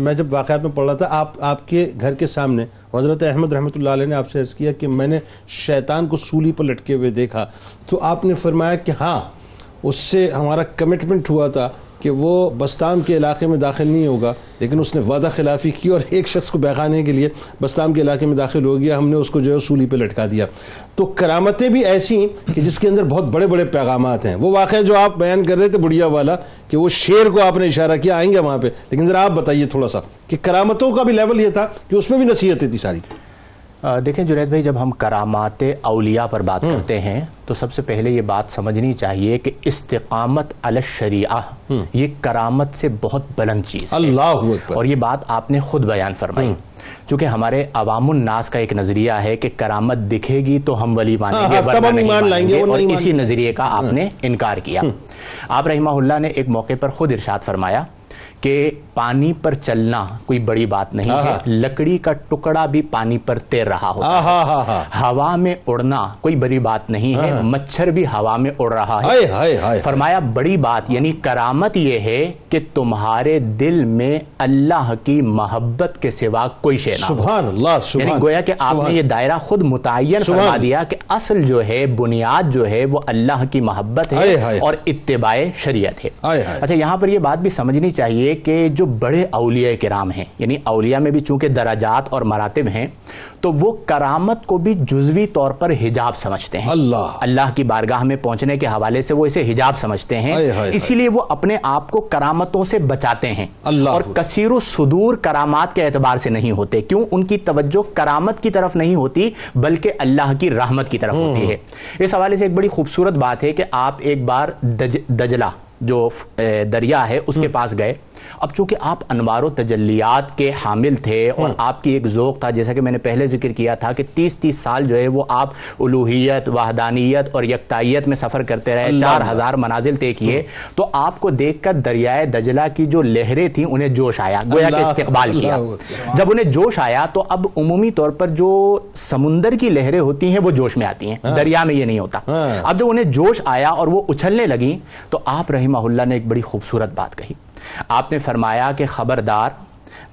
میں جب واقعات میں پڑھ رہا تھا، آپ آپ کے گھر کے سامنے حضرت احمد رحمۃ اللہ علیہ نے آپ سے عرض کیا کہ میں نے شیطان کو سولی پر لٹکے ہوئے دیکھا۔ تو آپ نے فرمایا کہ ہاں اس سے ہمارا کمٹمنٹ ہوا تھا۔ کہ وہ بستام کے علاقے میں داخل نہیں ہوگا، لیکن اس نے وعدہ خلافی کی اور ایک شخص کو بہکانے کے لیے بستام کے علاقے میں داخل ہو گیا، ہم نے اس کو جو ہے سولی پہ لٹکا دیا۔ تو کرامتیں بھی ایسی ہیں کہ جس کے اندر بہت بڑے بڑے پیغامات ہیں۔ وہ واقعہ جو آپ بیان کر رہے تھے بڑھیا والا کہ وہ شیر کو آپ نے اشارہ کیا، آئیں گے وہاں پہ۔ لیکن ذرا آپ بتائیے تھوڑا سا کہ کرامتوں کا بھی لیول یہ تھا کہ اس میں بھی نصیحتیں تھی ساری۔ دیکھیں جنید بھائی جب ہم کرامات اولیاء پر بات کرتے ہیں تو سب سے پہلے یہ بات سمجھنی چاہیے کہ استقامت علی الشریعہ یہ کرامت سے بہت بلند چیز ہے۔ اللہ اکبر۔ اور یہ بات آپ نے خود بیان فرمائی۔ چونکہ ہمارے عوام الناس کا ایک نظریہ ہے کہ کرامت دکھے گی تو ہم ولی مانیں ہاں، گے ہاں، تب ورنہ نہیں مانیں گے، اور اسی نظریے کا آپ نے انکار کیا۔ آپ رحمہ اللہ نے ایک موقع پر خود ارشاد فرمایا کہ پانی پر چلنا کوئی بڑی بات نہیں ہے۔ لکڑی کا ٹکڑا بھی پانی پر تیر رہا ہوتا ہے۔ ہوا میں اڑنا کوئی بڑی بات نہیں ہے۔ مچھر بھی ہوا میں اڑ رہا ہے۔ فرمایا بڑی بات یعنی کرامت یہ ہے کہ تمہارے دل میں اللہ کی محبت کے سوا کوئی شے نہ سبحان اللہ سبحان۔ یعنی گویا کہ آپ نے یہ دائرہ خود متعین فرما دیا کہ اصل جو ہے بنیاد جو ہے وہ اللہ کی محبت ہے۔ اور اتباع شریعت ہے۔ اچھا یہاں پر یہ بات بھی سمجھنی چاہیے کہ جو بڑے اولیاء کرام ہیں یعنی اولیاء میں بھی چونکہ درجات اور مراتب ہیں تو وہ کرامت کو بھی جزوی طور پر حجاب سمجھتے ہیں۔ اللہ۔ اللہ کی بارگاہ میں پہنچنے کے حوالے سے وہ اسے حجاب سمجھتے ہیں۔ اسی لیے وہ اپنے آپ کو کرامتوں سے بچاتے ہیں۔ اللہ۔ اور کثیر و صدور کرامات کے اعتبار سے نہیں ہوتے۔ کیوں؟ ان کی توجہ کرامت کی طرف نہیں ہوتی بلکہ اللہ کی رحمت کی طرف ہوتی ہے۔ اس حوالے سے ایک بڑی خوبصورت بات ہے کہ آپ ایک بار دج دجلہ جو دریا ہے اس کے پاس گئے۔ اب چونکہ آپ انوار و تجلیات کے حامل تھے اور آپ کی ایک ذوق تھا جیسا کہ میں نے پہلے ذکر کیا تھا کہ تیس تیس سال جو ہے وہ آپ الوحیت وحدانیت اور یکتائیت میں سفر کرتے رہے چار۔ ہزار منازل طے کیے۔ تو آپ کو دیکھ کر دریائے دجلہ کی جو لہریں تھیں انہیں جوش آیا گویا کہ استقبال کیا۔ جب انہیں جوش آیا تو اب عمومی طور پر جو سمندر کی لہریں ہوتی ہیں وہ جوش میں آتی ہیں۔ دریا میں یہ نہیں ہوتا۔ ہاں۔ اب جب انہیں جوش آیا اور وہ اچھلنے لگیں تو آپ رحمہ اللہ نے ایک بڑی خوبصورت بات کہی۔ آپ نے فرمایا کہ خبردار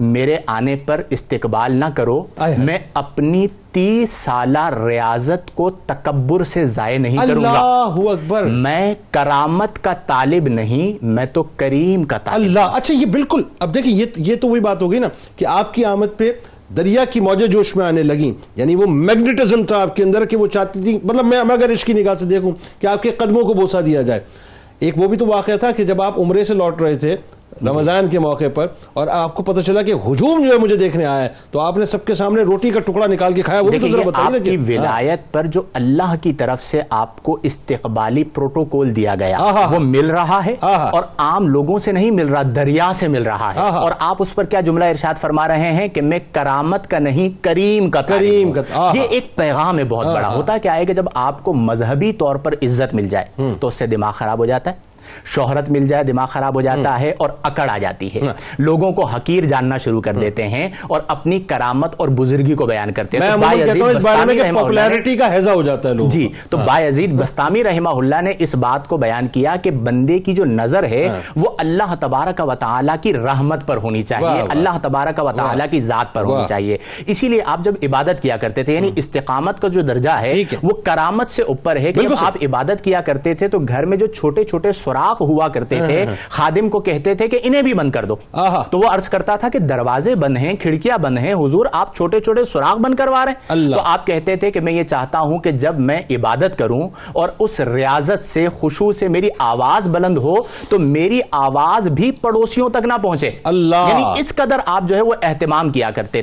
میرے آنے پر استقبال نہ کرو۔ میں اپنی تیس سالہ ریاضت کو تکبر سے ضائع نہیں کروں گا۔ اکبر۔ میں کرامت کا طالب نہیں میں تو کریم کا طالب۔ اللہ اچھا یہ بالکل۔ اب دیکھیں یہ یہ تو وہی بات ہوگی نا کہ آپ کی آمد پہ دریا کی موجہ جوش میں آنے لگیں۔ یعنی وہ میگنیٹزم تھا آپ کے اندر کہ وہ چاہتی تھی۔ مطلب میں میں اگر اس کی نگاہ سے دیکھوں کہ آپ کے قدموں کو بوسا دیا جائے۔ ایک وہ بھی تو واقعہ تھا کہ جب آپ عمرے سے لوٹ رہے تھے رمضان کے موقع پر اور آپ کو پتہ چلا کہ ہجوم جو ہے مجھے دیکھنے آیا ہے تو آپ نے سب کے سامنے روٹی کا ٹکڑا نکال کے کھایا وہ بھی تو ذرا بتائیے آپ کی ولایت پر جو اللہ کی طرف سے آپ کو استقبالی پروٹوکول دیا گیا آہا۔ وہ مل رہا ہے۔ اور عام لوگوں سے نہیں مل رہا دریا سے مل رہا ہے۔ اور آپ اس پر کیا جملہ ارشاد فرما رہے ہیں کہ میں کرامت کا نہیں کریم کا کریم۔ کا-۔ یہ ایک پیغام ہے بہت بڑا ہوتا کیا ہے کہ جب آپ کو مذہبی طور پر عزت مل جائے تو اس سے دماغ خراب ہو جاتا ہے شہرت مل جائے دماغ خراب ہو جاتا ہے اور اکڑ آ جاتی ہے۔ لوگوں کو حقیر جاننا شروع کر دیتے ہیں اور اپنی کرامت اور بزرگی کو بیان کرتے ہیں۔ کا حیضہ ہو جاتا ہے جی۔ تو بایزید بستامی رحمہ اللہ نے اس بات کو بیان کیا کہ بندے کی جو نظر ہے وہ اللہ تبارک و تعالی کی رحمت پر ہونی چاہیے۔ اللہ تبارک و تعالی کی ذات پر ہونی۔ چاہیے۔ اسی لیے آپ جب عبادت کیا کرتے تھے یعنی استقامت کا جو درجہ ہے۔ وہ کرامت سے اوپر ہے کہ۔ آپ عبادت کیا کرتے تھے تو گھر میں جو چھوٹے چھوٹے سوراخ ہوا کرتے تھے خادم کو کہتے تھے کہ انہیں بھی بند کر دو۔ تو وہ عرض کرتا تھا کہ دروازے بند ہیں کھڑکیاں بند ہیں حضور آپ چھوٹے چھوٹے سوراخ بند کروا رہے ہیں۔ تو آپ کہتے تھے کہ میں یہ چاہتا ہوں کہ جب میں عبادت کروں اور اس ریاضت سے خشوع سے میری آواز بلند ہو تو میری آواز بھی پڑوسیوں تک نہ پہنچے اللہ۔ یعنی اس قدر آپ جو ہے وہ اہتمام کیا کرتے تھے